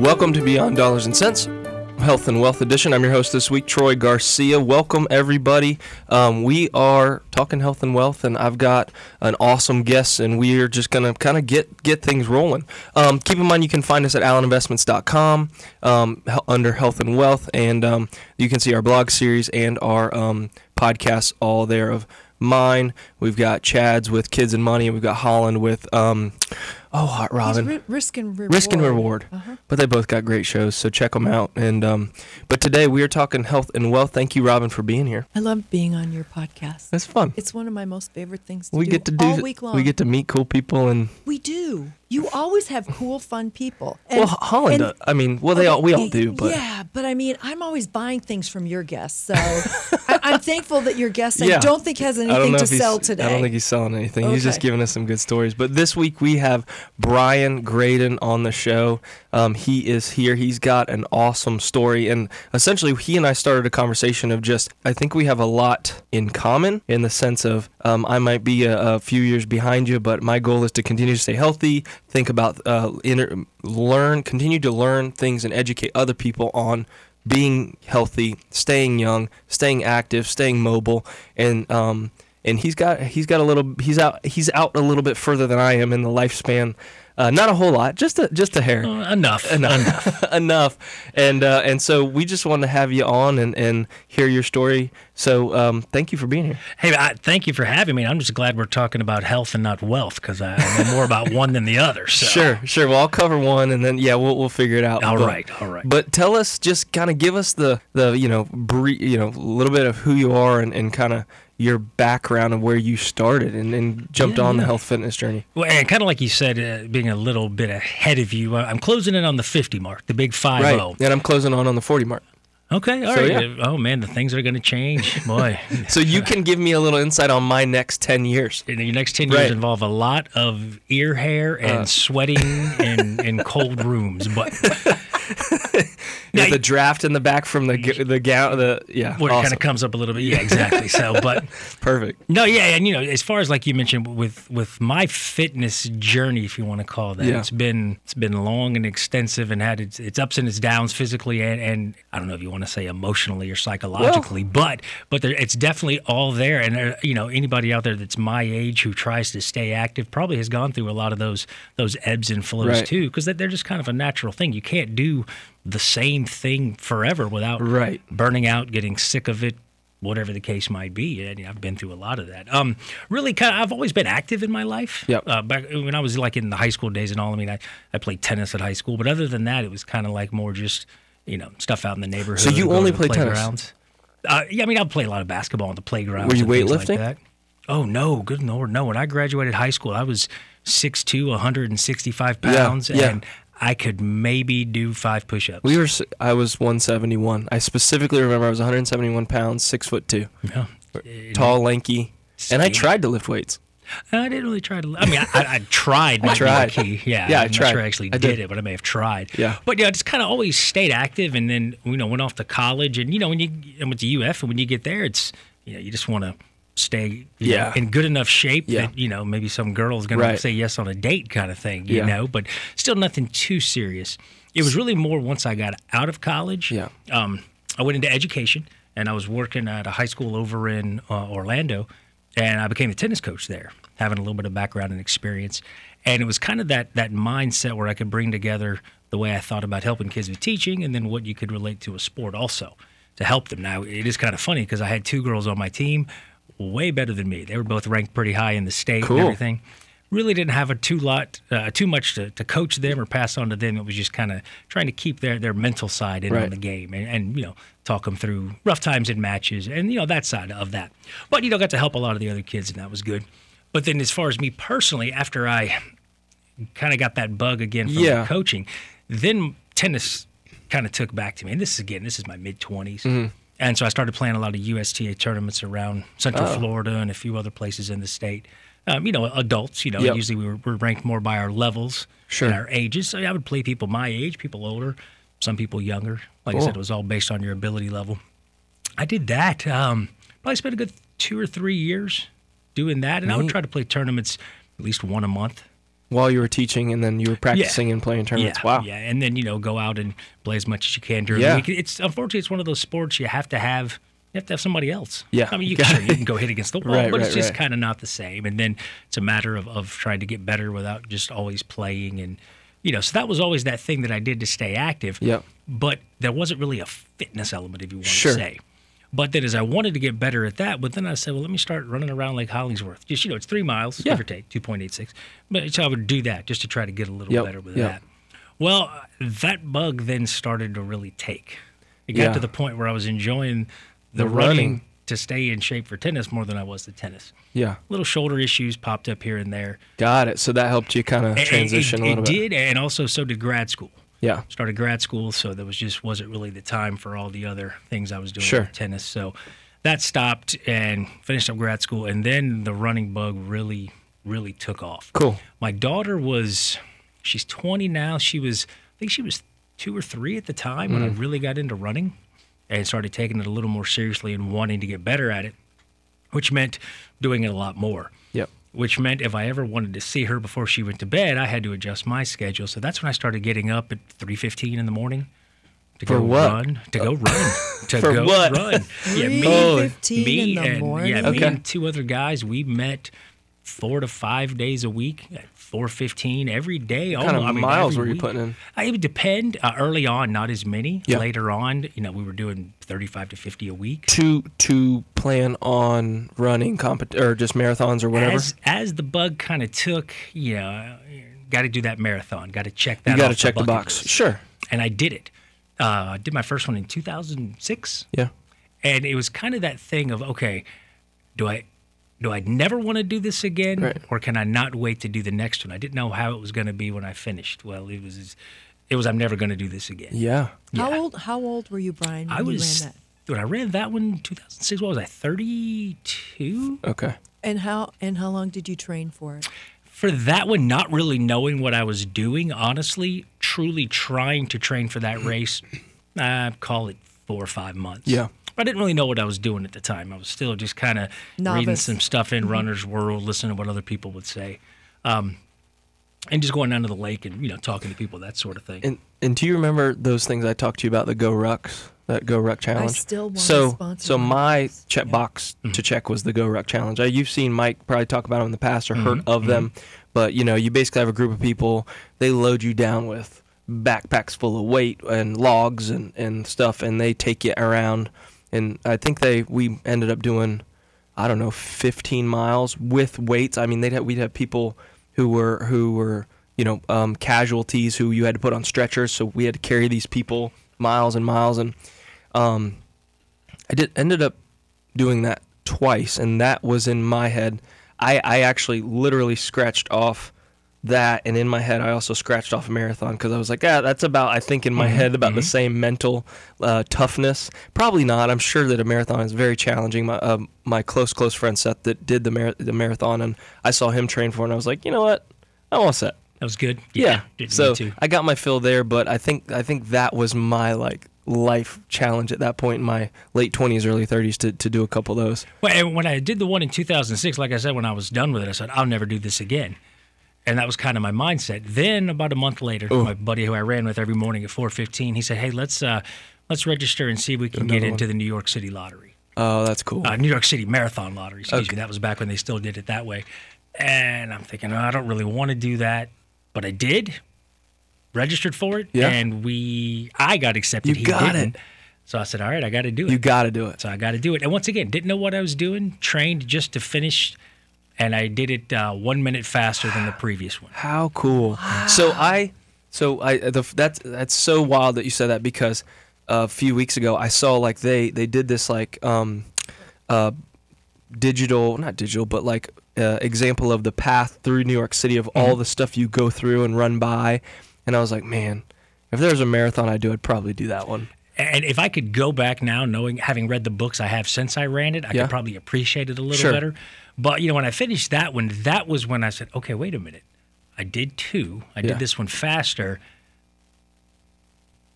Welcome to Beyond Dollars and Sense, Health and Wealth Edition. I'm your host this week, Troy Garcia. Welcome, everybody. Um, we are talking health and wealth, and I've got an awesome guest, and we are just going to kind of get get things rolling. Um, keep in mind, you can find us at alleninvestments.com um, under health and wealth, and um, you can see our blog series and our um, podcasts all there of mine. We've got Chad's with Kids and Money, and we've got Holland with, um, oh, Hot Robin. Ri- risk and reward. Risk and Reward. Uh-huh. But they both got great shows, so check them out. And um, but today we are talking health and wealth. Thank you, Robin, for being here. I love being on your podcast. That's fun. It's one of my most favorite things to we do get to do. all week long. We get to meet cool people and We do. You always have cool, fun people. well, Holland. and- uh, I mean, well, they all we all do, but yeah, but I mean, I'm always buying things from your guests, so I, I'm thankful that your guest I don't think has anything to sell today. I don't think he's selling anything. He's just giving us some good stories. But this week we have Brian Graydon on the show. Um, he is here. He's got an awesome story, and essentially he and I started a conversation of just I think we have a lot in common in the sense of um, I might be a, a few years behind you, but my goal is to continue to stay healthy. Think about uh, inter- learn, continue to learn things, and educate other people on being healthy, staying young, staying active, staying mobile, and um, and he's got he's got a little he's out he's out a little bit further than I am in the lifespan. Uh, not a whole lot, just a just a hair Uh, enough. enough enough and uh, and so we just want to have you on and, and hear your story so um, thank you for being here Hey, I, thank you for having me. I'm just glad we're talking about health and not wealth because I know more about one than the other. So. sure sure well i'll cover one and then yeah we'll, we'll figure it out All but, right, all right. but tell us just kind of give us the the you know brief, you know a little bit of who you are and, and kind of your background and where you started and, and jumped Yeah, on the health fitness journey Well, and kind of like you said, uh, being a little bit ahead of you, uh, I'm closing in on the 50 mark, the big 5 right 0. and i'm closing on on the 40 mark Okay, all So, right. yeah. Oh, man, the things are going to change. Boy. so you can give me a little insight on my next 10 years And your next 10 years Right. involve a lot of ear hair and Uh. sweating in, in cold rooms. But yeah, the draft in the back from the the gown the yeah where it kind of comes up a little bit. Yeah, exactly. So, but perfect No, yeah, and you know, as far as like you mentioned with with my fitness journey, if you want to call that, Yeah. it's been it's been long and extensive and had its, its ups and its downs physically and, and I don't know if you want to say emotionally or psychologically, but but there, it's definitely all there. And there, you know, anybody out there that's my age who tries to stay active probably has gone through a lot of those those ebbs and flows Right. too, because they're just kind of a natural thing. You can't do the same thing forever without Right. burning out, getting sick of it, whatever the case might be. And I've been through a lot of that. Um, really, kind of, I've always been active in my life. Yep. Uh, back when I was like in the high school days and all. I mean, I, I played tennis at high school, but other than that, it was kind of like more just you know stuff out in the neighborhood. So you only play tennis? Uh, yeah, I mean, I play a lot of basketball on the playground. Were you Like weightlifting? that. Oh no, good lord, no! When I graduated high school, I was 6'2", 165 Yeah, pounds, yeah. and I could maybe do five push-ups. we were i was 171 i specifically remember i was 171 pounds six foot two yeah. Uh, tall lanky and i tried to lift weights uh, I didn't really try to. I mean, I, I, I tried. the tried. key. Yeah, Yeah, I I'm not tried. sure I actually I did, did. it, but I may have tried. Yeah. But yeah, I just kind of always stayed active, and then you know went off to college, and you know when you I went to UF, and when you get there, it's you know you just want to stay Yeah. know, in good enough shape Yeah. that you know maybe some girl's gonna say yes on a date kind of thing, you Yeah. know. But still nothing too serious. It was really more once I got out of college. Yeah. Um, I went into education, and I was working at a high school over in uh, Orlando, and I became a tennis coach there, having a little bit of background and experience. And it was kind of that that mindset where I could bring together the way I thought about helping kids with teaching, and then what you could relate to a sport also to help them. Now it is kind of funny because I had two girls on my team, way better than me. They were both ranked pretty high in the state Cool. and everything. Really didn't have a too lot, uh, too much to, to coach them or pass on to them. It was just kind of trying to keep their, their mental side in Right. on the game and, and you know talk them through rough times in matches and you know that side of that. But you know got to help a lot of the other kids and that was good. But then as far as me personally, after I kind of got that bug again from Yeah. coaching, then tennis kind of took back to me. And this is again, this is my mid 20s. Mm-hmm. And so I started playing a lot of USTA tournaments around Central Oh. Florida and a few other places in the state. Um, you know, adults, you know, Yep. usually we were, we're ranked more by our levels Sure. and our ages. So I would play people my age, people older, some people younger. Like I said, it was all based on your ability level. I did that. Um, probably spent a good two or three years doing that. And I would try to play tournaments at least one a month. While you were teaching, and then you were practicing and playing tournaments. Yeah, wow. Yeah, and then you know go out and play as much as you can during Yeah. the week. It's unfortunately it's one of those sports you have to have. You have to have somebody else. Yeah. I mean, you, can, sure, you can go hit against the wall, Right, but it's just right. kind of not the same. And then it's a matter of, of trying to get better without just always playing. And, you know, so that was always that thing that I did to stay active. Yep. But there wasn't really a fitness element, if you want Sure. to say. But then as I wanted to get better at that, but then I said, well, let me start running around Lake Hollingsworth. Just, you know, it's three miles, Yeah. give or take, 2.86. But so I would do that just to try to get a little Yep, better with yep. that. Well, that bug then started to really take. It got Yeah. to the point where I was enjoying the, The running. running. to stay in shape for tennis more than I was the tennis. Yeah. Little shoulder issues popped up here and there. Got it. So that helped you kind of transition it, a little it bit. It did, and also so did grad school. Yeah. Started grad school, so there was just wasn't really the time for all the other things I was doing Sure. tennis. So that stopped and finished up grad school, and then the running bug really, really took off. Cool. My daughter was, she's 20 now. She was, I think she was two or three at the time when I Mm. really got into running and started taking it a little more seriously and wanting to get better at it, which meant doing it a lot more. Yep. Which meant if I ever wanted to see her before she went to bed, I had to adjust my schedule. So that's when I started getting up at 3:15 in the morning to For go what? run, to go run, to For go what? run. Yeah, me, 3:15 me in the and, morning? Yeah, me Okay. and two other guys, we met four to five days a week at 4:15 every day. What kind of I mean, miles were you week. putting in? Uh, It would depend. Uh, early on, not as many. Later on, you know, we were doing 35 to 50 a week. To to plan on running compet or just marathons or whatever. As as the bug kind of took, you know, got to do that marathon. Got to check that. you got to check the bucket box. list. Sure. and I did it. Uh, I did my first one in 2006, Yeah. and it was kind of that thing of okay, do I do I never want to do this again, Right. or can I not wait to do the next one? I didn't know how it was going to be when I finished. Well, it was it was I'm never going to do this again. Yeah. How old? How old were you, Brian? When I was You ran that? when I ran that one 2006. What was I? 32. Okay. And how? And how long did you train for it? for that one, not really knowing what I was doing, honestly, truly trying to train for that race, I'd call it four or five months. Yeah. I didn't really know what I was doing at the time. I was still just kind of reading some stuff in Runner's World, listening to what other people would say, um, and just going down to the lake and you know talking to people, that sort of thing. And and do you remember those things I talked to you about the Go Rucks? That Go Ruck challenge. still wanna so sponsor so my those. check Yeah. box Mm-hmm. to check was the Go Ruck challenge. Uh, you've seen Mike probably talk about them in the past or heard Mm-hmm. of them, but you know you basically have a group of people. They load you down with backpacks full of weight and logs and and stuff, and they take you around. And I think they we ended up doing I don't know 15 miles with weights. I mean they'd have, we'd have people who were who were you know um, casualties who you had to put on stretchers, so we had to carry these people miles and miles and um, I did ended up doing that twice, and that was in my head. I, I actually literally scratched off that, and in my head, I also scratched off a marathon because I was like, ah, that's about. I think in my head about the same mental uh, toughness. Probably not. I'm sure that a marathon is very challenging. My um my close close friend Seth that did the mar- the marathon, and I saw him train for, it, and I was like, you know what, I'm all set. that was good. Yeah. did so too. I got my fill there, but I think I think that was my like life challenge at that point in my late 20s, early 30s to, to do a couple of those. Well, and when I did the one in 2006, like I said, when I was done with it, I said, I'll never do this again. And that was kind of my mindset. Then about a month later, my buddy who I ran with every morning at 4:15, he said, "Hey, let's uh, let's register and see if we can get into one. the New York City lottery, Oh, that's cool. uh, New York City Marathon Lottery. Excuse Okay. me. That was back when they still did it that way. And I'm thinking, oh, I don't really want to do that, but I did. Registered for it, Yeah. and we I got accepted. You he got didn't. it. So I said, all right, I got to do it. you got to do it. So I got to do it. And once again, didn't know what I was doing. Trained just to finish, and I did it uh, one minute faster than the previous one. How cool. So I so I the, that's that's so wild that you said that because a few weeks ago I saw like they they did this like um uh digital not digital but like uh, example of the path through New York City of all the stuff you go through and run by and I was like man if there was a marathon I'd do I'd probably do that one. And if I could go back now, knowing having read the books I have since I ran it, I Yeah. could probably appreciate it a little Sure. better. But you know, when I finished that one, that was when I said, okay, wait a minute. I did two. I Yeah. did this one faster.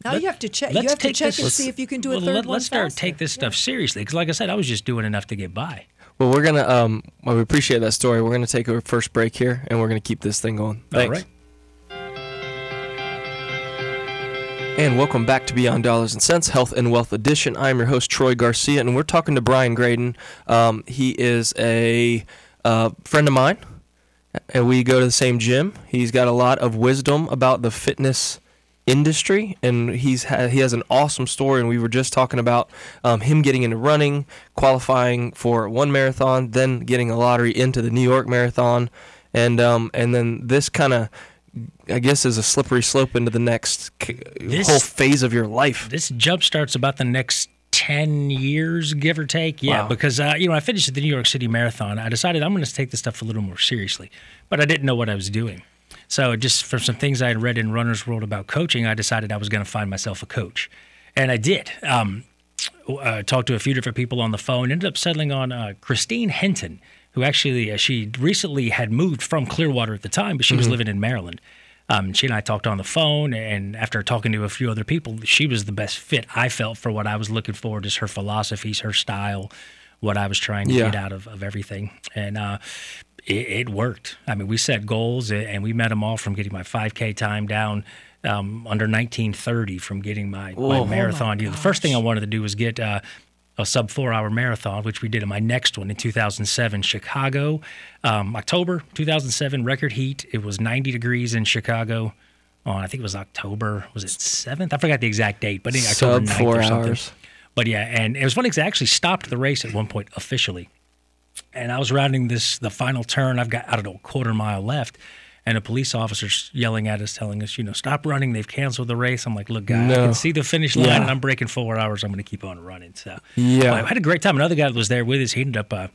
Now Let- you have to check. You let's have to take check this- and see if you can do a well, third let, one Let's start faster. take this stuff Yeah. seriously because, like I said, I was just doing enough to get by. Well, we're gonna um, well, we appreciate that story. We're gonna take our first break here, and we're gonna keep this thing going. Thanks. All right. And welcome back to Beyond Dollars and Sense, Health and Wealth Edition. I'm your host Troy Garcia, and we're talking to Brian Graydon. Um, he is a uh, friend of mine, and we go to the same gym. He's got a lot of wisdom about the fitness industry, and he's ha- he has an awesome story. And we were just talking about um, him getting into running, qualifying for one marathon, then getting a lottery into the New York Marathon, and um, and then this kind of. I guess is a slippery slope into the next This- whole phase of your life. This jump starts about the next 10 years, give or take. Yeah, Wow. because, uh, you know, I finished the New York City Marathon. I decided I'm going to take this stuff a little more seriously, but I didn't know what I was doing. So, just from some things I had read in Runner's World about coaching, I decided I was going to find myself a coach. And I did. Um, uh, talked to a few different people on the phone, ended up settling on uh, Christine Henton, who actually, uh, she recently had moved from Clearwater at the time, but she was living in Maryland. Um, she and I talked on the phone, and after talking to a few other people, she was the best fit I felt for what I was looking for, just her philosophies, her style, what I was trying to Yeah. get out of, of everything. And uh, it, it worked. I mean, we set goals, and we met them all from getting my 5K time down um, under 1930, from getting my, my Whoa. marathon. You know, the first thing I wanted to do was get uh, a sub four hour marathon, which we did in my next one in 2007, Chicago, um, October 2007, record heat. It was 90 degrees in Chicago. On I think it was October. Was it seventh? I forgot the exact date, but in October Sub 9th four or something. hours. But yeah, and it was funny because I actually stopped the race at one point officially, and I was rounding this the final turn. I've got I don't know a quarter mile left, and a police officer's yelling at us, telling us, you know, stop running. They've canceled the race. I'm like, look, guy, I can see the finish line, Yeah. and I'm breaking four hours. I'm going to keep on running. So Yeah. I had a great time. Another guy that was there with us, he ended up. Uh,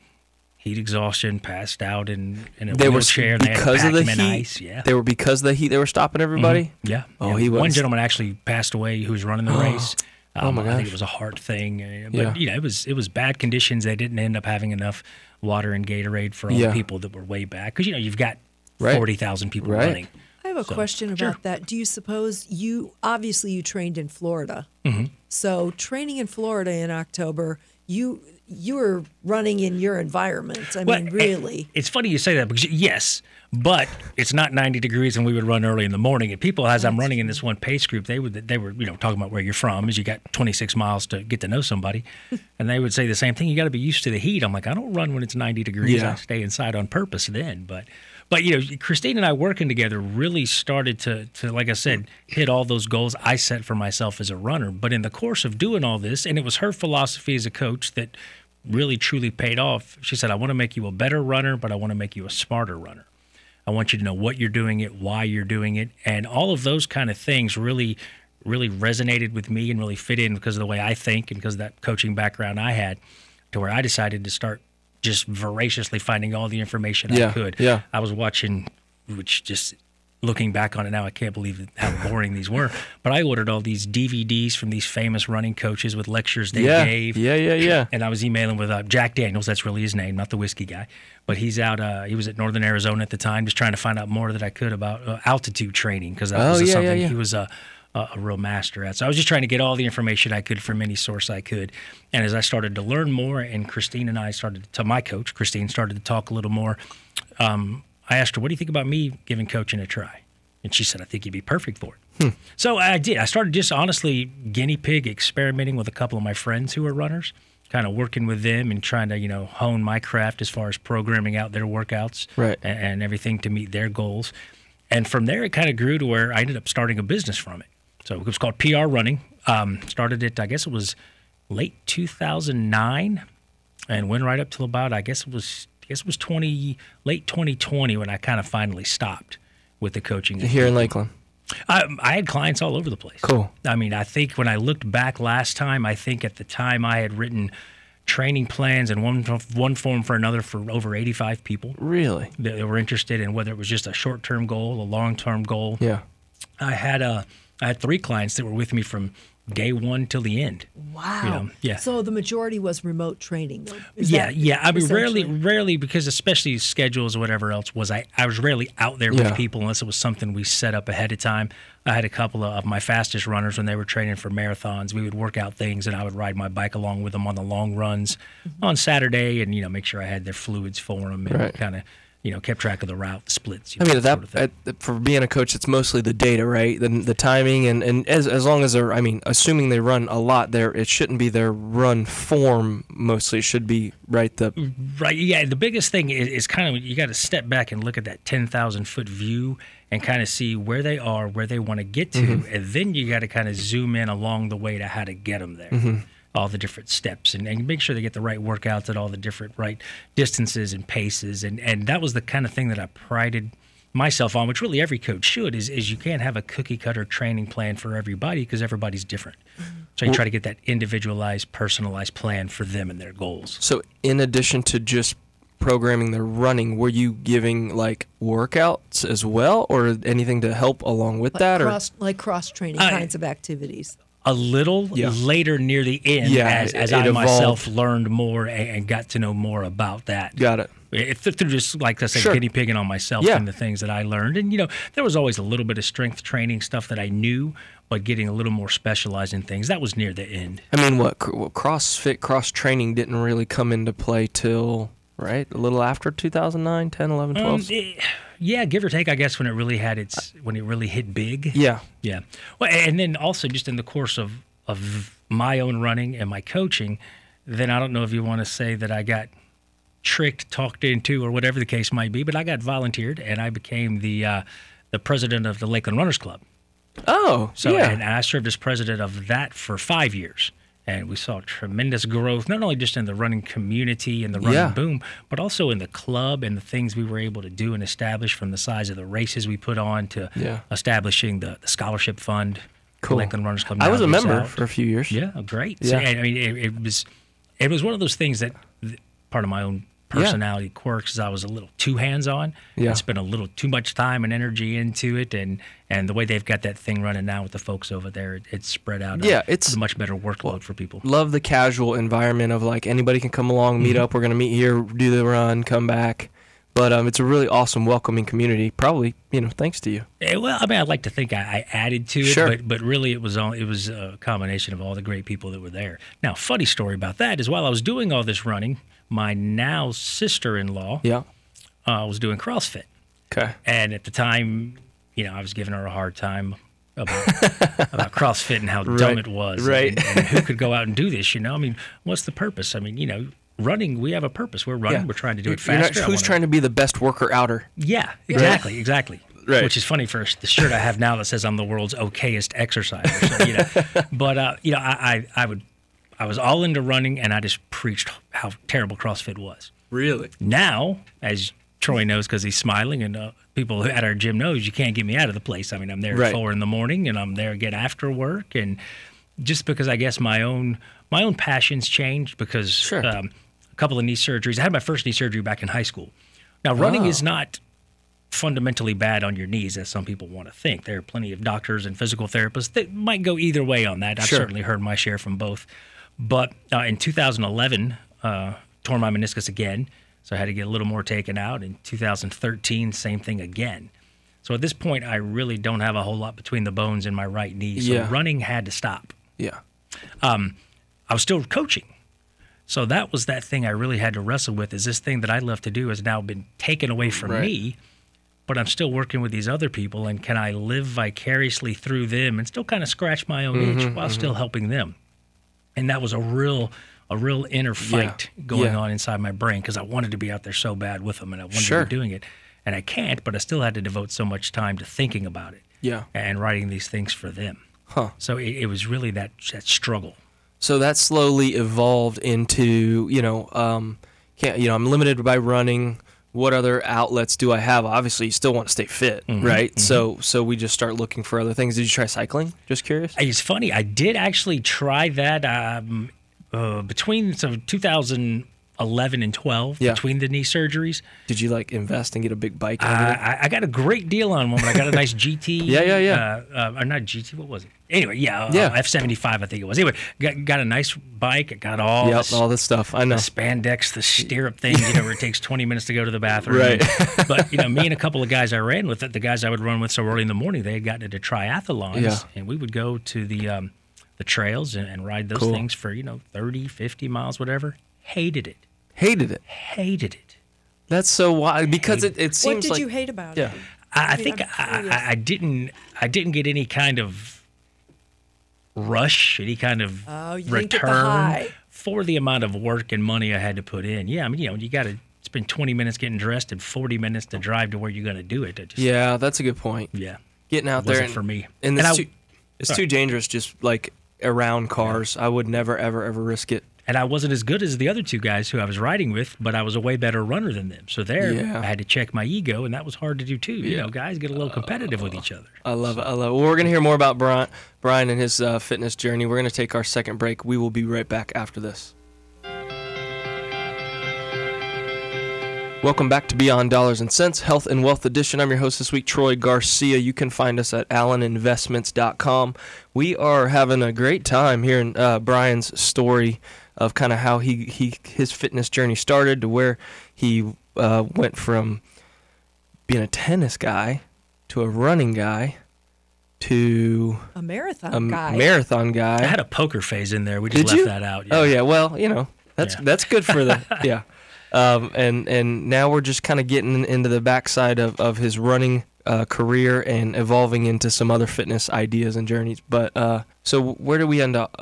Heat exhaustion, passed out in, in a They were wheelchair. and they had because of the heat. ice. Yeah, They were because of the heat. They were stopping everybody. yeah. Oh, yeah. he was. One gentleman actually passed away who was running the race. Oh, my gosh. I think it was a heart thing, uh, but Yeah. you know, it was it was bad conditions. They didn't end up having enough water and Gatorade for all Yeah. the people that were way back because you know you've got Right. forty thousand people Right. running. I have a question about that. Do you suppose you obviously you trained in Florida? Mm-hmm. So training in Florida in October, you you were running in your environment. I Well, mean, really. it's funny you say that because yes, but it's not 90 degrees and we would run early in the morning. And people, as I'm running in this one pace group, they would they were you know talking about where you're from, as you got 26 miles to get to know somebody, and they would say the same thing. You got to be used to the heat. I'm like, I don't run when it's 90 degrees. Yeah. I stay inside on purpose then, but. But you know, Christine and I working together really started to, to, like I said, hit all those goals I set for myself as a runner. But in the course of doing all this, and it was her philosophy as a coach that really truly paid off. She said, I want to make you a better runner, but I want to make you a smarter runner. I want you to know what you're doing it, why you're doing it, and all of those kind of things really, really resonated with me and really fit in because of the way I think and because of that coaching background I had, to where I decided to start just voraciously finding all the information Yeah, I could. yeah. I was watching, which just looking back on it now, I can't believe how boring these were. But I ordered all these DVDs from these famous running coaches with lectures they Yeah. gave Yeah. Yeah. Yeah. and I was emailing with uh, Jack Daniels. That's really his name, not the whiskey guy. But he's out. Uh, he was at Northern Arizona at the time, just trying to find out more that I could about uh, altitude training because that Oh, was yeah, something yeah. he was a, a, a real master at. So I was just trying to get all the information I could from any source I could. And as I started to learn more, and Christine and I started to my coach, Christine started to talk a little more. Um, I asked her, "What do you think about me giving coaching a try?" And she said, "I think you'd be perfect for it." So I did. I started just honestly guinea pig experimenting with a couple of my friends who are runners, kind of working with them and trying to you know hone my craft as far as programming out their workouts Right. a- and, everything to meet their goals. And from there, it kind of grew to where I ended up starting a business from it. So it was called PR Running. Um, started it, I guess it was late 2009, and went right up till about I guess it was I guess it was 20 late 2020 when I kind of finally stopped with the coaching. Here in Lakeland. I, I had clients all over the place. Cool. I mean, I think when I looked back last time, I think at the time I had written training plans in one one form for another for over 85 people Really? that were interested in whether it was just a short term goal, a long term goal. Yeah. I had uh, I had three clients that were with me from day one till the end. Wow. You know, yeah. So the majority was remote training. Is yeah, that yeah. I mean, rarely, rarely because especially schedules or whatever else was I. I was rarely out there Yeah. with people unless it was something we set up ahead of time. I had a couple of my fastest runners when they were training for marathons. We would work out things, and I would ride my bike along with them on the long runs Mm-hmm. on Saturday, and you know make sure I had their fluids for them and Right. kind of you know kept track of the route the splits. You I mean, at that sort of at, for being a coach, it's mostly the data, right? The, the timing, and, and as as long as they're, I mean, assuming they run a lot, there it shouldn't be their run form mostly. It should be right the Right. Yeah. The biggest thing is, is kind of you got to step back and look at that 10,000 foot view and kind of see where they are, where they want to get to. Mm-hmm. And then you got to kind of zoom in along the way to how to get them there. Mm-hmm. All the different steps and, and make sure they get the right workouts at all the different right distances and paces. And, and that was the kind of thing that I prided myself on, which really every coach should, is, is you can't have a cookie cutter training plan for everybody because everybody's different. So you try to get that individualized, personalized plan for them and their goals. So, in addition to just programming the running, were you giving like workouts as well, or anything to help along with like that? Or like cross training I- kinds of activities. A little Yeah. later near the end Yeah, as, as it I myself learned more and, got to know more about that. got it? It, through just like I said, Sure. guinea pigging on myself Yeah. and the things that I learned. And, you know, there was always a little bit of strength training stuff that I knew, but getting a little more specialized in things, that was near the end. I mean, what well, CrossFit cross training didn't really come into play till right a little after 2009, 10, 11, 12. Um, yeah, give or take, I guess, when it really had its, when it really hit big. yeah, Yeah. Well, and then also just in the course of of my own running and my coaching, then I don't know if you want to say that I got tricked, talked into, or whatever the case might be, but I got volunteered and I became the uh, the president of the Lakeland Runners Club. Oh, So yeah. and I served as president of that for five years. And we saw tremendous growth, not only just in the running community and the running Yeah. boom, but also in the club and the things we were able to do and establish from the size of the races we put on to Yeah. establishing the, the scholarship fund. Cool. Lakeland Runners Club. I was a member out. for a few years. Yeah, great. So, Yeah. I mean, it, it was it was one of those things that part of my own personality quirks is I was a little too hands on. Yeah. I spent a little too much time and energy into it, and and the way they've got that thing running now with the folks over there, it, it's spread out. Yeah, uh, it's- a much better workload for people. Love the casual environment of like anybody can come along, Mm-hmm. meet up. We're gonna meet here, do the run, come back. But um, it's a really awesome, welcoming community. Probably, you know, thanks to you. Eh, well, I mean, I'd like to think I, I added to it, Sure. but but really it was all it was a combination of all the great people that were there. Now, funny story about that is while I was doing all this running, my now sister-in-law Yeah. uh, was doing CrossFit. Okay. And at the time, you know, I was giving her a hard time about about CrossFit and how dumb it was, right. And, and who could go out and do this? You know, I mean, what's the purpose? I mean, you know, running, we have a purpose. We're running. Yeah. We're trying to do it You're not- faster. I who's trying to be the best worker outer? Yeah, exactly, exactly. Right. Which is funny for the shirt I have now that says I'm the world's okayest exerciser. So, you know, but uh, you know, I, I I would I was all into running, and I just preached how terrible CrossFit was. Really? Now, as Troy knows because he's smiling, and uh, people at our gym knows you can't get me out of the place. I mean, I'm there Right. at four in the morning, and I'm there again after work, and just because I guess my own my own passions changed because Sure. um, a couple of knee surgeries. I had my first knee surgery back in high school. Now, running Oh. is not fundamentally bad on your knees, as some people want to think. There are plenty of doctors and physical therapists that might go either way on that. I've Sure. certainly heard my share from both. But uh, in 2011, uh, tore my meniscus again, so I had to get a little more taken out. In 2013, same thing again. So at this point, I really don't have a whole lot between the bones in my right knee. So Yeah. running had to stop. Yeah. I was still coaching. So that was that thing I really had to wrestle with is this thing that I love to do has now been taken away from Right. me, but I'm still working with these other people and can I live vicariously through them and still kind of scratch my own Mm-hmm, itch while still helping them. And that was a real a real inner fight going Yeah. on inside my brain because I wanted to be out there so bad with them and I wanted Sure. to be doing it. And I can't, but I still had to devote so much time to thinking about it Yeah. and writing these things for them. Huh. So it, it was really that that struggle. So that slowly evolved into, you know, um, can't, you know, I'm limited by running. What other outlets do I have? Obviously, you still want to stay fit, Mm-hmm, right? So, so we just start looking for other things. Did you try cycling? Just curious. It's funny. I did actually try that um, uh, between so 11 and 12 Yeah. between the knee surgeries. Did you like invest and get a big bike? everything? I, I got a great deal on one, but I got a nice GT. Yeah, yeah, yeah. Uh, uh, or not GT. What was it? Anyway, yeah, uh, Yeah. F seventy five. I think it was. Anyway, got, got a nice bike. It got all yep, this, all this stuff. I know. the spandex, the stirrup thing. You know, where it takes twenty minutes to go to the bathroom. Right. but you know, me and a couple of guys I ran with, the guys I would run with so early in the morning, they had gotten into triathlons, Yeah. and we would go to the um, the trails and, and ride those Cool. things for you know 30, 50 miles, whatever. Hated it. Hated it. Hated it. That's so wild because it, it What did like you hate about yeah. it? I, I mean, think I'm I, curious. I, I didn't I didn't get any kind of rush, any kind of Oh, you the return for the amount of work and money I had to put in. Yeah, I mean, you know, you got to spend 20 minutes getting dressed and 40 minutes to drive to where you're going to do it. I just, Yeah, that's a good point. yeah, Getting out there wasn't and, for me. and And it's, I- too, it's too dangerous just like around cars. I would never ever ever risk it. And I wasn't as good as the other two guys who I was riding with, but I was a way better runner than them. So there, Yeah. I had to check my ego, and that was hard to do too. You know, guys get a little competitive with each other. I love it. I love it. Well, we're going to hear more about Brian, Brian and his uh, fitness journey. We're going to take our second break. We will be right back after this. Welcome back to Beyond Dollars and Sense, Health and Wealth Edition. I'm your host this week, Troy Garcia. You can find us at alleninvestments.com. We are having a great time hearing uh, Brian's story of kind of how he, he his fitness journey started to where he uh, went from being a tennis guy to a running guy to A marathon a m- guy. marathon guy. I had a poker phase in there. We just Did left you? that out. Oh yeah, well you know that's Yeah. that's good for the yeah. Um, and and now we're just kind of getting into the backside of of his running uh, career and evolving into some other fitness ideas and journeys. But uh, so where do we end up?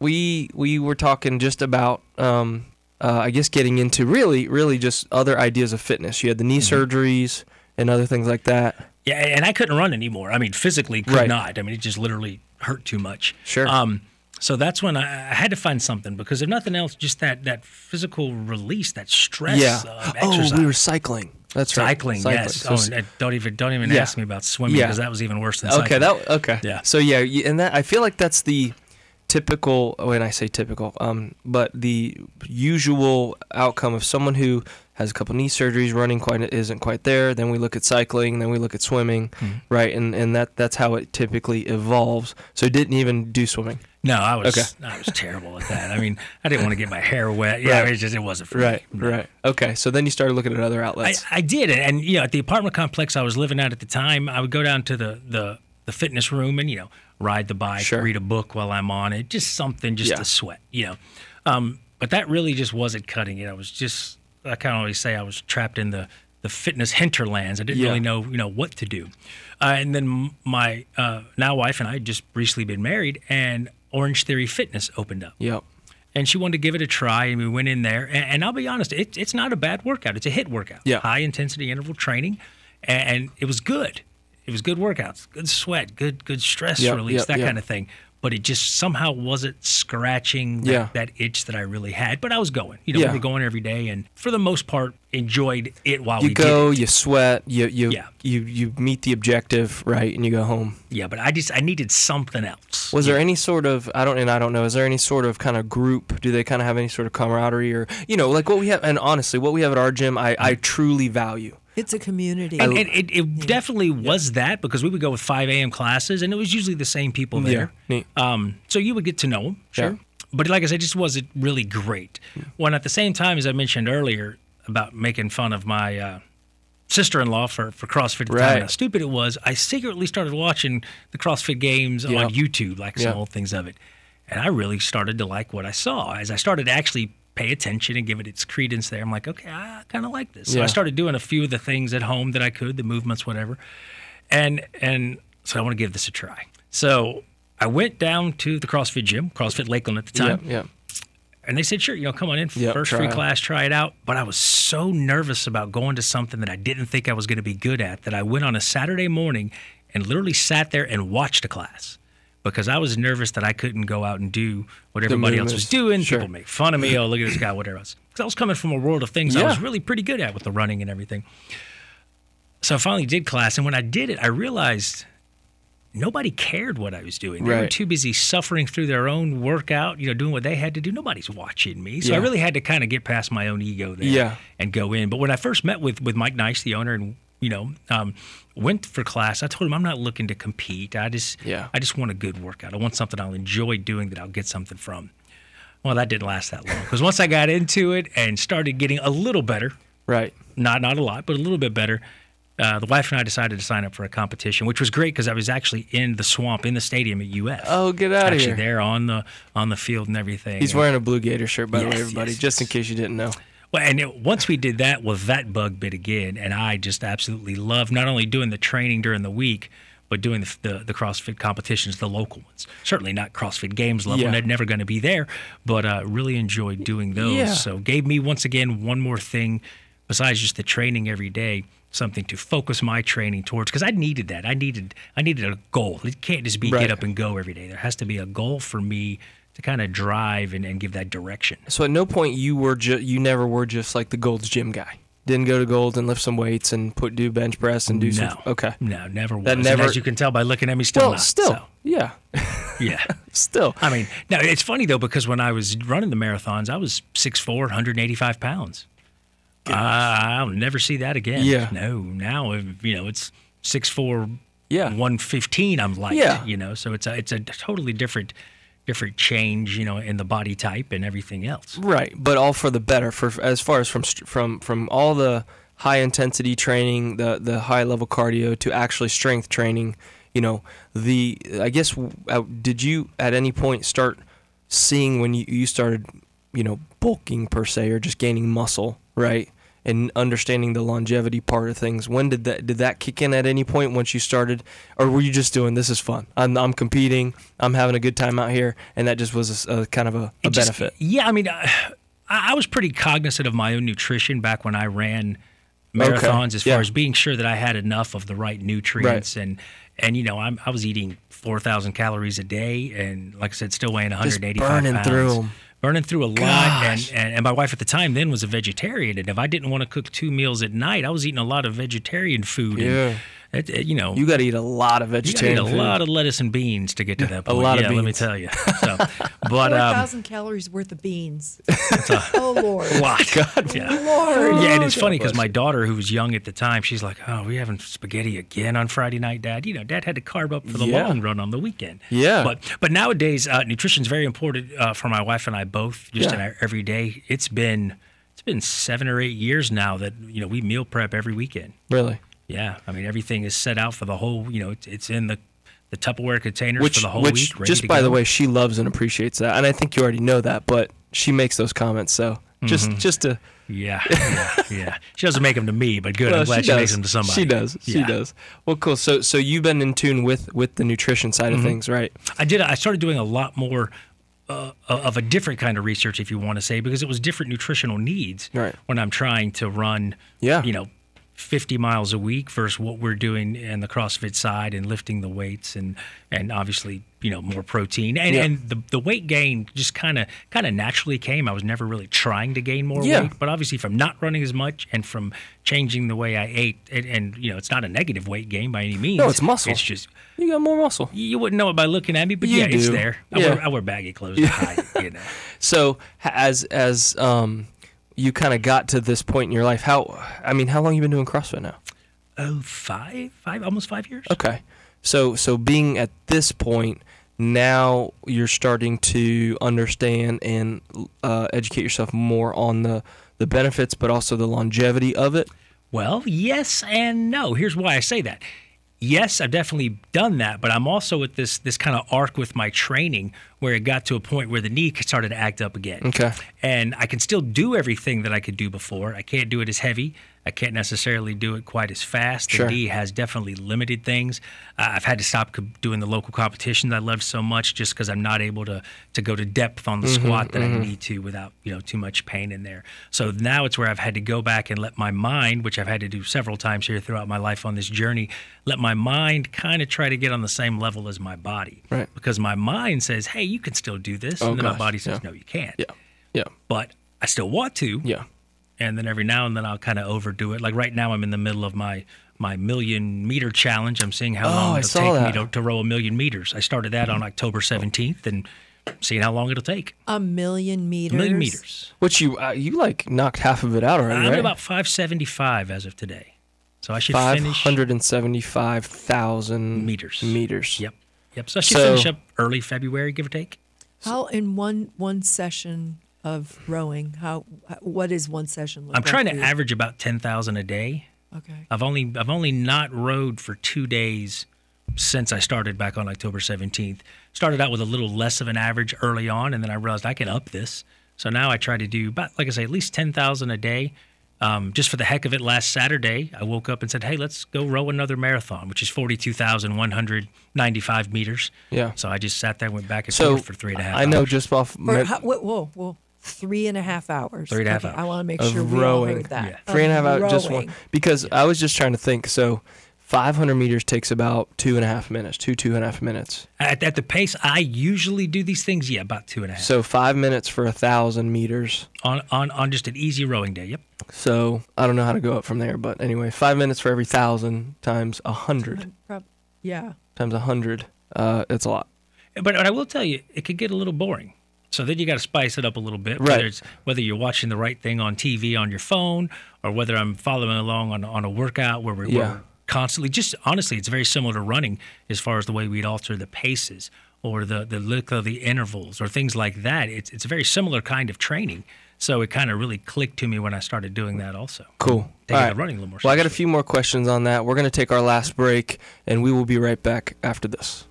We we were talking just about um, uh, I guess getting into really really just other ideas of fitness. You had the knee Mm-hmm. surgeries and other things like that. Yeah, and I couldn't run anymore. I mean, physically could Right. not. I mean, it just literally hurt too much. Sure. Um, so that's when I, I had to find something because if nothing else, just that that physical release, that stress yeah. Oh, we were cycling. That's right. cycling, yes. So oh, and, uh, don't even don't even Yeah. ask me about swimming Yeah. because that was even worse than cycling. Okay, that okay. Yeah. So yeah, and that I feel like that's the typical when I say typical, um, but the usual outcome of someone who has a couple knee surgeries, running quite isn't quite there. Then we look at cycling, then we look at swimming, Mm-hmm. right? And and that that's how it typically evolves. So didn't even do swimming. No, I was Okay. I was terrible at that. I mean, I didn't want to get my hair wet. Yeah, Right. it just it wasn't for Right, me. No. right. Okay, so then you started looking at other I, outlets. I did, and you know, at the apartment complex I was living at at the time, I would go down to the the, the fitness room and you know ride the bike, Sure. read a book while I'm on it, just something just Yeah. to sweat, you know. Um, but that really just wasn't cutting it. I was just I kind of always say I was trapped in the the fitness hinterlands. I didn't Yeah. really know you know what to do. Uh, and then my uh, now wife and I had just recently been married, and Orangetheory Fitness opened up yep. and she wanted to give it a try and we went in there and, and i'll be honest it, it's not a bad workout it's a HIIT workout Yeah. high intensity interval training and, and it was good it was good workouts good sweat good good stress Yep, release yep, that yep. kind of thing but it just somehow wasn't scratching that, Yeah. that itch that i really had but i was going you know Yeah. we were going every day and for the most part enjoyed it while You we go, you sweat, you you Yeah. you you meet the objective, right, and you go home. yeah but i just i needed something else Was there any sort of I don't and I don't know. Is there any sort of kind of group? Do they kind of have any sort of camaraderie or you know like what we have? And honestly, what we have at our gym, I I mm. truly value. It's a community. And, and it, it definitely was that because we would go with 5 a.m. classes and it was usually the same people there. neat. Um, so you would get to know them, sure. Yeah. But like I said, it just wasn't really great. When at the same time, as I mentioned earlier about making fun of my uh, sister-in-law for, for CrossFit at time, Right. how stupid it was, I secretly started watching the CrossFit games Yeah. on YouTube, like some Yeah. old things of it. And I really started to like what I saw. As I started actually pay attention and give it its credence there, I'm like, okay, I kind of like this. So Yeah. I started doing a few of the things at home that I could, the movements, whatever. And and so I want to give this a try. So I went down to the CrossFit gym, CrossFit Lakeland at the time, yeah. and they said, sure, you know, come on in, Yep, first free it. class, try it out. But I was so nervous about going to something that I didn't think I was going to be good at that I went on a Saturday morning and literally sat there and watched a class because I was nervous that I couldn't go out and do what everybody else was doing. Sure. People make fun of me. Oh, look at this guy, whatever else. Because I was coming from a world of things I was really pretty good at with the running and everything. So I finally did class, and when I did it, I realized nobody cared what I was doing. They were too busy suffering through their own workout, you know, doing what they had to do. Nobody's watching me. So I really had to kind of get past my own ego there Yeah. and go in. But when I first met with, with Mike Nice, the owner, and, you know, um, went for class, I told him I'm not looking to compete. I just, Yeah. I just want a good workout. I want something I'll enjoy doing that I'll get something from. Well, that didn't last that long because once I got into it and started getting a little better, Right. not not a lot, but a little bit better. Uh, the wife and I decided to sign up for a competition, which was great because I was actually in the swamp in the stadium at UF. Oh, get out of here! actually there on the on the field and everything. He's And- wearing a blue gator shirt, by the way, everybody, yes, just in case you didn't know. Well, and it, once we did that, well, that bug bit again, and I just absolutely love not only doing the training during the week, but doing the, the, the CrossFit competitions, the local ones. Certainly not CrossFit Games level; Yeah. they're never going to be there. But uh, really enjoyed doing those. Yeah. So gave me once again one more thing besides just the training every day, something to focus my training towards because I needed that. I needed I needed a goal. It can't just be Right. get up and go every day. There has to be a goal for me to kind of drive and, and give that direction. So at no point you were ju- you never were just like the Gold's gym guy. Didn't go to Gold's and lift some weights and put do bench press and do no. some. Okay. No, never was. That And never- as you can tell by looking at me, still Well, not. still, so, yeah, yeah. still. I mean, now it's funny though because when I was running the marathons, I was 6'4", 185 pounds. Uh, I'll never see that again. Yeah. No, now you know it's 6'4", Yeah. 115. I'm light. Yeah. You know, so it's a it's a totally different different change. You know, in the body type and everything else. Right, but all for the better. For as far as from from from all the high intensity training, the the high level cardio to actually strength training. You know, the I guess uh, did you at any point start seeing when you you started, you know, bulking per se or just gaining muscle, right? And understanding the longevity part of things. When did that did that kick in at any point once you started, or were you just doing this is fun? I'm, I'm competing. I'm having a good time out here, and that just was a, a kind of a, a just- benefit. yeah, I mean, I, I was pretty cognizant of my own nutrition back when I ran marathons, as yeah. far as being sure that I had enough of the right nutrients and and you know I'm, I was eating four thousand calories a day, and like I said, still weighing 185 burning pounds. through. Burning through a lot, and, and and my wife at the time then was a vegetarian, and if I didn't want to cook two meals at night, I was eating a lot of vegetarian food. Yeah. and it, it- you know, You got to eat a lot of you gotta eat a food. lot of lettuce and beans to get to that point. A lot of yeah, let me tell you. So, but Four um, thousand calories worth of beans. oh Lord, a lot. yeah. Lord. Yeah, and it's God funny because my daughter, who was young at the time, she's like, "Oh, we having spaghetti again on Friday night, Dad." You know, Dad had to carb up for the Yeah. long run on the weekend. Yeah. but but nowadays, uh, nutrition is very important uh, for my wife and I both. Just in our everyday, it's been it's been seven or eight years now that you know we meal prep every weekend. really. Yeah, I mean everything is set out for the whole. You know, it's, in the the Tupperware containers Which, for the whole which week. just by the way, she loves and appreciates that, and I think you already know that. But she makes those comments, so just Mm-hmm. just to Yeah, yeah, yeah. She doesn't make them to me, but good. I'm glad she, does. makes them to somebody. She does. She does. Well, cool. So so you've been in tune with with the nutrition side Mm-hmm. of things, right? I did. I started doing a lot more uh, of a different kind of research, if you want to say, because it was different nutritional needs. Right. When I'm trying to run, Yeah. you know, 50 miles a week versus what we're doing in the CrossFit side and lifting the weights and and obviously you know more protein and Yeah. and the the weight gain just kind of kind of naturally came. I was never really trying to gain more Yeah. weight, but obviously from not running as much and from changing the way I ate, and, and you know, it's not a negative weight gain by any means. No, it's muscle. It's just You got more muscle. you wouldn't know it by looking at me, but You yeah, it's do. there. I, Yeah. wear, I wear baggy clothes hide you know. So as as um you kind of got to this point in your life, how I mean, how long you been doing CrossFit now? Oh, five, five, almost five years. Okay. So so being at this point now you're starting to understand and uh, educate yourself more on the the benefits but also the longevity of it. Well, yes and no. Here's why I say that. Yes, I've definitely done that, but I'm also at this this kind of arc with my training where it got to a point where the knee started to act up again. Okay. And I can still do everything that I could do before. I can't do it as heavy. I can't necessarily do it quite as fast. Sure. The knee has definitely limited things. Uh, I've had to stop co- doing the local competitions I loved so much just because I'm not able to to go to depth on the squat that I need to without you know too much pain in there. So now it's where I've had to go back and let my mind, which I've had to do several times here throughout my life on this journey, let my mind kind of try to get on the same level as my body. Right. Because my mind says, "Hey, you can still do this," Oh, and then my body says, yeah. "No, you can't." Yeah. Yeah. But I still want to Yeah. And then every now and then I'll kind of overdo it. Like right now, I'm in the middle of my my million meter challenge. I'm seeing how Oh, long it'll take that. me to, to row a million meters. I started that on October 17th and seeing how long it'll take. A million meters. A million meters. Which you uh, you like knocked half of it out already, I'm right? at about 575 as of today. So I should Five finish. hundred and seventy-five thousand Meters. Meters. Yep. Yep. So I should So- finish up early February, give or take. How in one one session of rowing? How what is one session? Look I'm like trying to you? average about 10,000 a day. Okay. I've only I've only not rowed for two days since I started back on October 17th. Started out with a little less of an average early on, and then I realized I can up this. So now I try to do about, like I say, at least 10,000 a day. Um, just for the heck of it, last Saturday I woke up and said, "Hey, let's go row another marathon, which is 42,195 meters." Yeah. So I just sat there, and went back and So forth for three and a half. I know hours. just off For, me- how, whoa, whoa, whoa. Three and a half hours. Three and a half Okay, I want to make sure we all rowing. heard that. Yeah. three and a half Of hours just one rowing. because I was just trying to think. So, five hundred meters takes about two and a half minutes, two two and a half minutes. at, at the pace I usually do these things, yeah, about two and a half So five minutes for a thousand meters. on on on just an easy rowing day. Yep. So I don't know how to go up from there, but anyway, five minutes for every thousand times a hundred Yeah. times a hundred. Uh, it's a lot. But, but I will tell you, it could get a little boring. So then you got to spice it up a little bit. Right. Whether it's whether you're watching the right thing on TV on your phone, or whether I'm following along on on a workout where we're, Yeah. we're constantly. Just honestly, it's very similar to running as far as the way we'd alter the paces or the the look of the intervals or things like that. It's it's a very similar kind of training. So it kind of really clicked to me when I started doing that. Also, Cool. taking All running a little more. Well, I got a few more questions on that. We're going to take our last break, and we will be right back after this.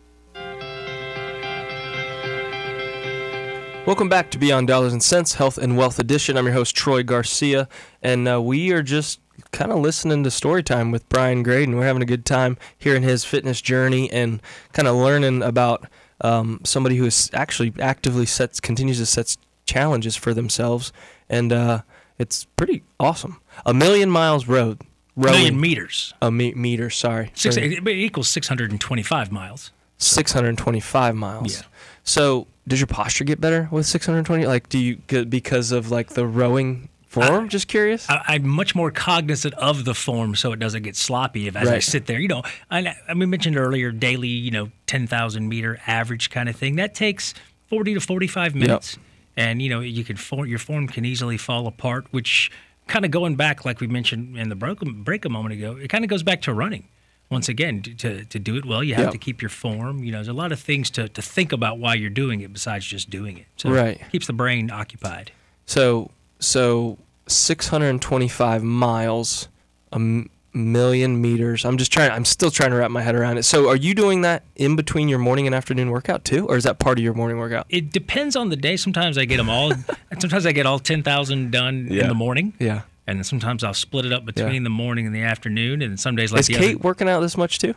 Welcome back to Beyond Dollars and Sense, Health and Wealth Edition. I'm your host, Troy Garcia, and uh, we are just kind of listening to story time with Brian Graydon. We're having a good time hearing his fitness journey and kind of learning about um, somebody who is actually actively sets continues to set challenges for themselves, and uh, it's pretty awesome. A million miles road, rowing, million meters. a me- meter. Sorry, Six, it equals 625 miles. 625 miles. Yeah. So, does your posture get better with 620? Like, do you because of like the rowing form? Just curious. I, I'm much more cognizant of the form so it doesn't get sloppy if as I sit there. You know, I, I uh, we mentioned earlier daily, you know, 10,000 meter average kind of thing. That takes 40 to 45 minutes. And, you know, you can form, your form can easily fall apart, which kind of going back, like we mentioned in the break, break a moment ago, it kind of goes back to running. Once again, to- to, do it well, you have Yep. to keep your form. You know, there's a lot of things to, to think about while you're doing it besides just doing it. So Right. it keeps the brain occupied. So, so 625 miles, a m- million meters. I'm just trying. I'm still trying to wrap my head around it. So, are you doing that in between your morning and afternoon workout too, or is that part of your morning workout? It depends on the day. Sometimes I get them all. sometimes I get all ten thousand done Yeah. in the morning, Yeah. And then sometimes I'll split it up between Yeah. the morning and the afternoon. And some days like Is Kate other, working out this much too?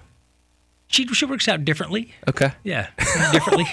she she works out differently. Okay. Yeah, differently.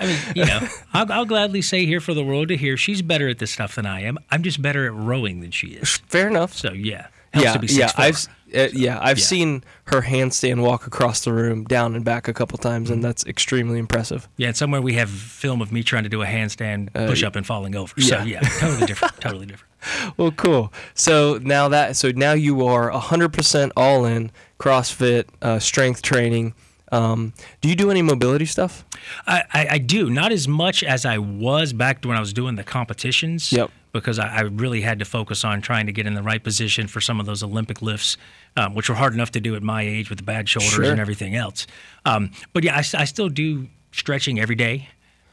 I mean, you know, I'll, I'll gladly say here for the world to hear, she's better at this stuff than I am. I'm just better at rowing than she is. Fair enough. So yeah, helps yeah, to be yeah, I've uh, yeah, I've Yeah. seen her handstand walk across the room, down and back a couple times, Mm-hmm. and that's extremely impressive. yeah, and somewhere we have film of me trying to do a handstand push up and falling over. So Uh, yeah. yeah, totally different. Totally different. Well, cool. So now that so now you are hundred percent all in CrossFit, uh, strength training. Um, do you do any mobility stuff? I, I, I do not as much as I was back when I was doing the competitions. Yep. Because I, I really had to focus on trying to get in the right position for some of those Olympic lifts, um, which were hard enough to do at my age with the bad shoulders Sure. and everything else. Um, but yeah, I, I still do stretching every day.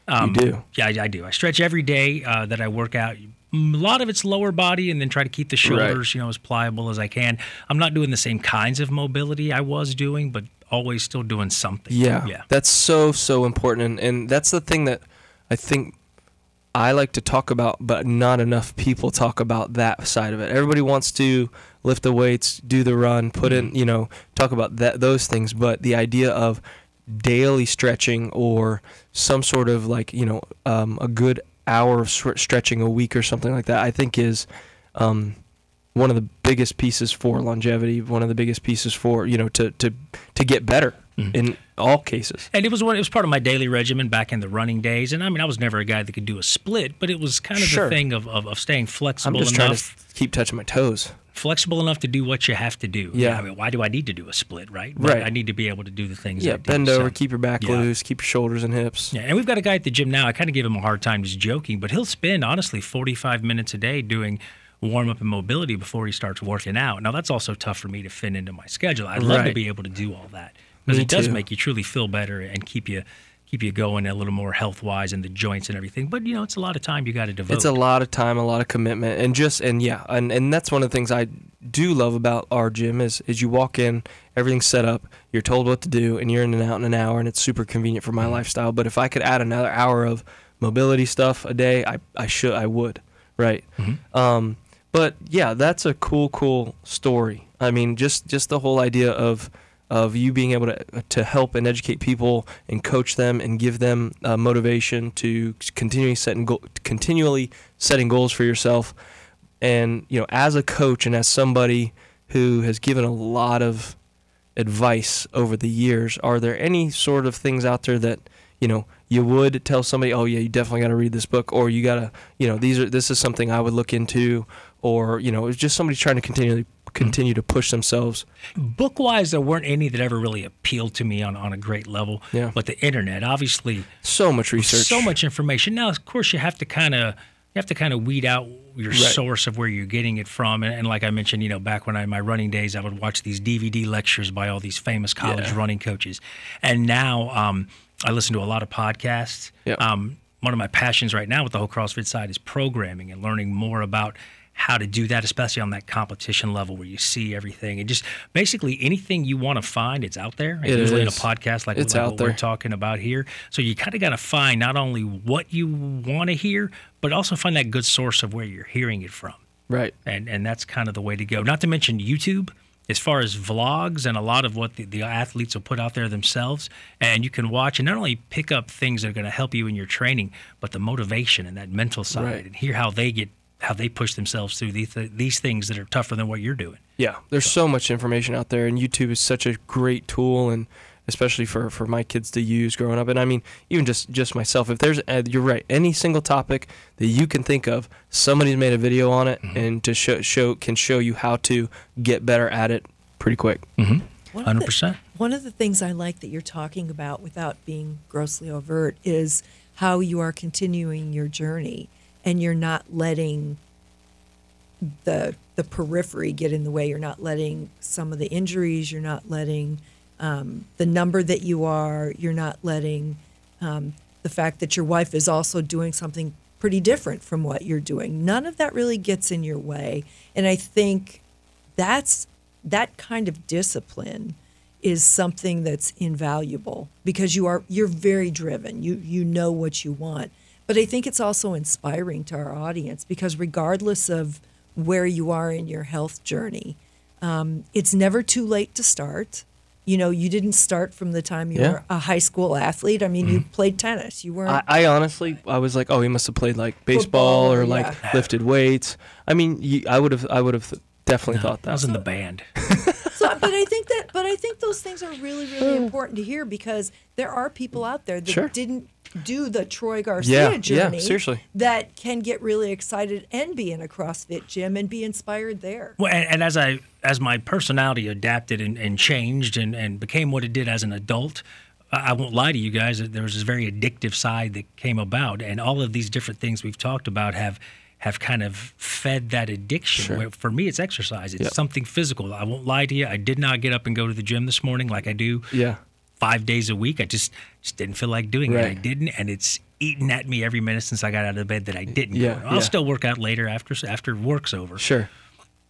Um, you do. Yeah, I, I do. I stretch every day uh, that I work out. A lot of it's lower body, and then try to keep the shoulders, you know, as pliable as I can. I'm not doing the same kinds of mobility I was doing, but always still doing something. Yeah, yeah. That's so so important, and, and that's the thing that I think I like to talk about, but not enough people talk about that side of it. Everybody wants to lift the weights, do the run, put in, Mm-hmm. you know, talk about that those things, but the idea of daily stretching or some sort of like you know um, a good hour of stretching a week or something like that, I think is um, one of the biggest pieces for longevity, one of the biggest pieces for you know to to to get better Mm-hmm. in all cases. And it was one. It was part of my daily regimen back in the running days. And I mean, I was never a guy that could do a split, but it was kind of Sure. the thing of, of, of staying flexible. I'm just trying to keep touching my toes. flexible enough to do what you have to do. Yeah. I mean, why do I need to do a split, right? But Right. I need to be able to do the things. Yeah, do, bend so- over, keep your back yeah. loose, keep your shoulders and hips. Yeah, and we've got a guy at the gym now. I kind of give him a hard time just joking, but he'll spend honestly 45 minutes a day doing warm up and mobility before he starts working out. Now that's also tough for me to fit into my schedule. I'd love to be able to do all that because it does too. make you truly feel better and keep you keep you going a little more health wise in the joints and everything. But you know, it's a lot of time you got to devote. It's a lot of time, a lot of commitment, and just and yeah, and, and that's one of the things I do love about our gym is is you walk in, everything's set up, you're told what to do, and you're in and out in an hour, and it's super convenient for my Mm-hmm. lifestyle. But if I could add another hour of mobility stuff a day, I I should I would, right? Mm-hmm. Um, but yeah, that's a cool cool story. I mean, just just the whole idea of of you being able to to help and educate people and coach them and give them uh, motivation to continually setting goal, continually setting goals for yourself. And you know, as a coach and as somebody who has given a lot of advice over the years, are there any sort of things out there that you know you would tell somebody, oh yeah, you definitely got to read this book, or you gotta, you know, these are this is something I would look into, or you know, it's just somebody trying to continually continue to push themselves. Book wise, there weren't any that ever really appealed to me on, on a great level. Yeah. But the internet, obviously, So much research, so much information. Now, of course, you have to kind of you have to kind of weed out your Right. source of where you're getting it from. And, and like I mentioned, you know, back when I in my running days, I would watch these DVD lectures by all these famous college Yeah. running coaches. And now um, I listen to a lot of podcasts. Yep. Um, one of my passions right now with the whole CrossFit side is programming and learning more about how to do that, especially on that competition level where you see everything and just basically anything you want to find, it's out there. It usually in a podcast like, It's like out what we're talking about here. So you kind of got to find not only what you want to hear, but also find that good source of where you're hearing it from. right? And and that's kind of the way to go. Not to mention YouTube, as far as vlogs and a lot of what the, the athletes will put out there themselves. And you can watch and not only pick up things that are going to help you in your training, but the motivation and that mental side Right. and hear how they get how they push themselves through these these things that are tougher than what you're doing. Yeah, there's so much information out there, and YouTube is such a great tool, and especially for, for my kids to use growing up. And I mean, even just just myself. If there's, uh, you're right, any single topic that you can think of, somebody's made a video on it, and to show show can show you how to get better at it pretty quick. One of Hundred the- percent. One of the things I like that you're talking about without being grossly overt is how you are continuing your journey and you're not letting the the periphery get in the way. You're not letting some of the injuries. You're not letting um, the number that you are. You're not letting um, the fact that your wife is also doing something pretty different from what you're doing. None of that really gets in your way. And I think that's that kind of discipline is something that's invaluable because you are you're very driven. You you know what you want. But I think it's also inspiring to our audience because regardless of where you are in your health journey, um, it's never too late to start. You know, you didn't start from the time you Yeah. were a high school athlete. I mean, you played tennis. You weren't. I, I honestly, I was like, oh, he must have played like baseball Football, or yeah. like lifted weights. I mean, you, I would have, I would have definitely thought I was in the band. So, but I think that, but I think those things are really, Hmm. really important to hear because there are people out there that Sure. didn't do the Troy Garcia Yeah, yeah, journey. seriously. That can get really excited and be in a CrossFit gym and be inspired there. Well, and, and as I as my personality adapted and, and changed and, and became what it did as an adult, I I won't lie to you guys. There was this very addictive side that came about, and all of these different things we've talked about have have kind of fed that addiction. Sure. Where for me, it's exercise. It's Yep. something physical. I won't lie to you. I did not get up and go to the gym this morning like I do Yeah. five days a week. I just just didn't feel like doing it. I didn't, and it's eating at me every minute since I got out of bed that I didn't. Yeah, go. I'll yeah. still work out later after after work's over Sure.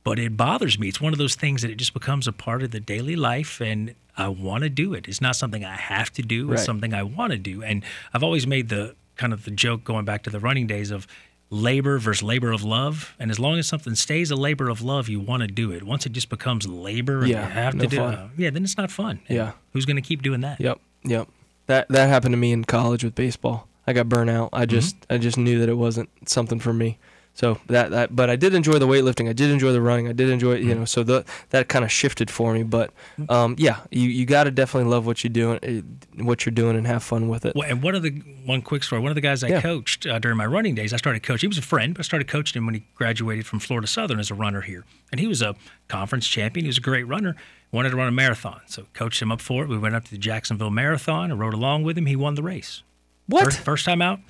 but it bothers me. It's one of those things that it just becomes a part of the daily life, and I want to do it. It's not something I have to do. It's Right. something I want to do. And I've always made the kind of the joke going back to the running days of labor versus labor of love. And as long as something stays a labor of love, you want to do it. Once it just becomes labor and Yeah, you have no to do fun. it, yeah, then it's not fun. And Yeah. who's going to keep doing that? Yep. Yep. That that happened to me in college with baseball. I got burnt out. Mm-hmm. I just I just knew that it wasn't something for me. So that, that, but I did enjoy the weightlifting. I did enjoy the running. I did enjoy, you Mm-hmm. know, so the, that kind of shifted for me. But um, yeah, you, you got to definitely love what you're doing, eh, what you're doing, and have fun with it. Well, and one of the one quick story. One of the guys I Yeah. coached uh, during my running days, I started coaching. He was a friend, but I started coaching him when he graduated from Florida Southern as a runner here, and he was a conference champion. He was a great runner. Wanted to run a marathon, so coached him up for it. We went up to the Jacksonville Marathon. I rode along with him. He won the race. What? First, first time out,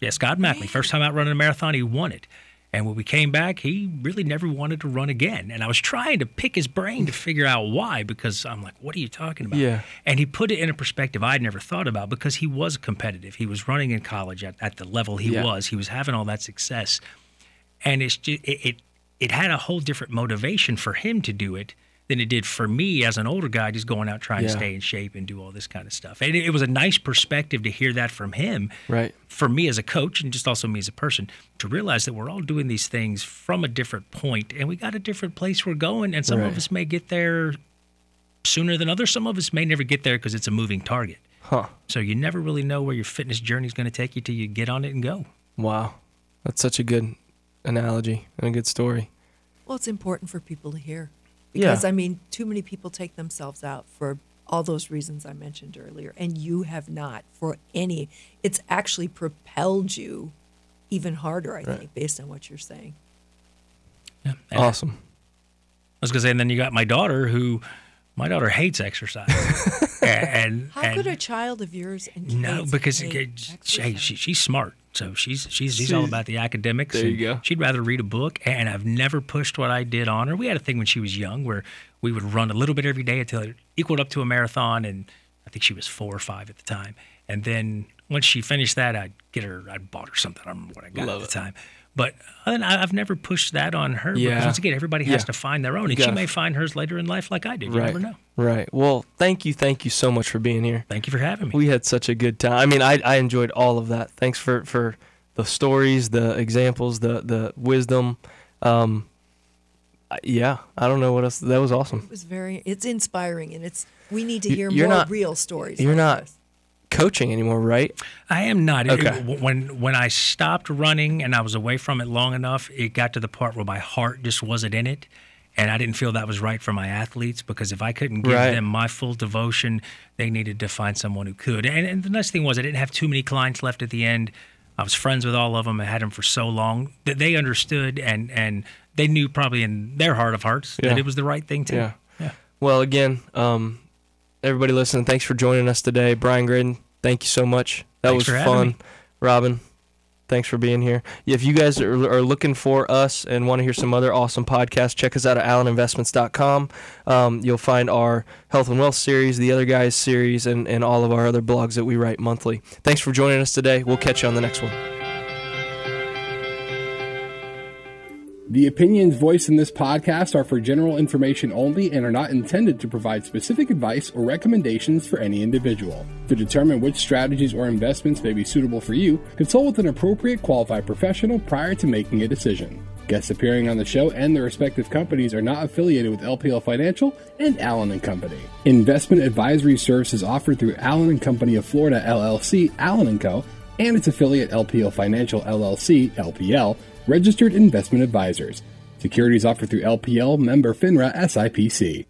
yeah, Scott Mackley. First time out running a marathon, he won it. And when we came back, he really never wanted to run again. And I was trying to pick his brain to figure out why, because I'm like, what are you talking about? Yeah. And he put it in a perspective I'd never thought about because he was competitive. He was running in college at, at the level he Yeah. was. He was having all that success. And it's just, it, it, it had a whole different motivation for him to do it than it did for me as an older guy just going out trying Yeah. to stay in shape and do all this kind of stuff. And it, it was a nice perspective to hear that from him Right. for me as a coach and just also me as a person to realize that we're all doing these things from a different point and we got a different place we're going and some Right. of us may get there sooner than others some of us may never get there because it's a moving target Huh. so you never really know where your fitness journey is going to take you till you get on it and go Wow. That's such a good analogy and a good story. Well, it's important for people to hear Yeah. because I mean, too many people take themselves out for all those reasons I mentioned earlier, and you have not for any. It's actually propelled you even harder, I think, based on what you're saying. yeah And Awesome. i was going to say and then you got my daughter who my daughter hates exercise and How and could a child of yours and No, because hate it- she, she, she's smart. So she's she's she's all about the academics. there you go. She'd rather read a book, and I've never pushed what I did on her. We had a thing when she was young where we would run a little bit every day until it equaled up to a marathon, and I think she was four or five at the time. And then once she finished that, I'd get her, I'd bought her something. I don't remember what I got Love at it. the time. But other I- I've never pushed that on her. Yeah. Because once again, everybody has Yeah. to find their own, You and she gotta- may find hers later in life, like I did. You Right. never know. Right. Well, thank you. Thank you so much for being here. Thank you for having me. We had such a good time. I mean, I, I enjoyed all of that. Thanks for, for the stories, the examples, the, the wisdom. Um, yeah, I don't know what else. That was awesome. It was very. It's inspiring, and it's. We need to hear you're more not- real stories. You're like not this. Coaching anymore, right? I am not. Okay. it- when when I stopped running and I was away from it long enough, it got to the part where my heart just wasn't in it, and I didn't feel that was right for my athletes because if I couldn't give Right. them my full devotion, they needed to find someone who could. And, and the nice thing was, I didn't have too many clients left at the end. I was friends with all of them. I had them for so long that they understood and and they knew probably in their heart of hearts Yeah. that it was the right thing to. Yeah. Yeah. Well, again, um, everybody listening, thanks for joining us today. Brian Graydon, thank you so much. That Thanks was fun. me. Robin, thanks for being here. If you guys are, are looking for us and want to hear some other awesome podcasts, check us out at alleninvestments.com. Um, you'll find our health and wealth series, the other guys series, and, and all of our other blogs that we write monthly. Thanks for joining us today. We'll catch you on the next one. The opinions voiced in this podcast are for general information only and are not intended to provide specific advice or recommendations for any individual. To determine which strategies or investments may be suitable for you, consult with an appropriate qualified professional prior to making a decision. Guests appearing on the show and their respective companies are not affiliated with LPL Financial and Allen and Company. Investment advisory services offered through Allen and Company of Florida LLC, Allen and Co, and its affiliate LPL Financial LLC, LPL, registered investment advisors. Securities offered through LPL member FINRA SIPC.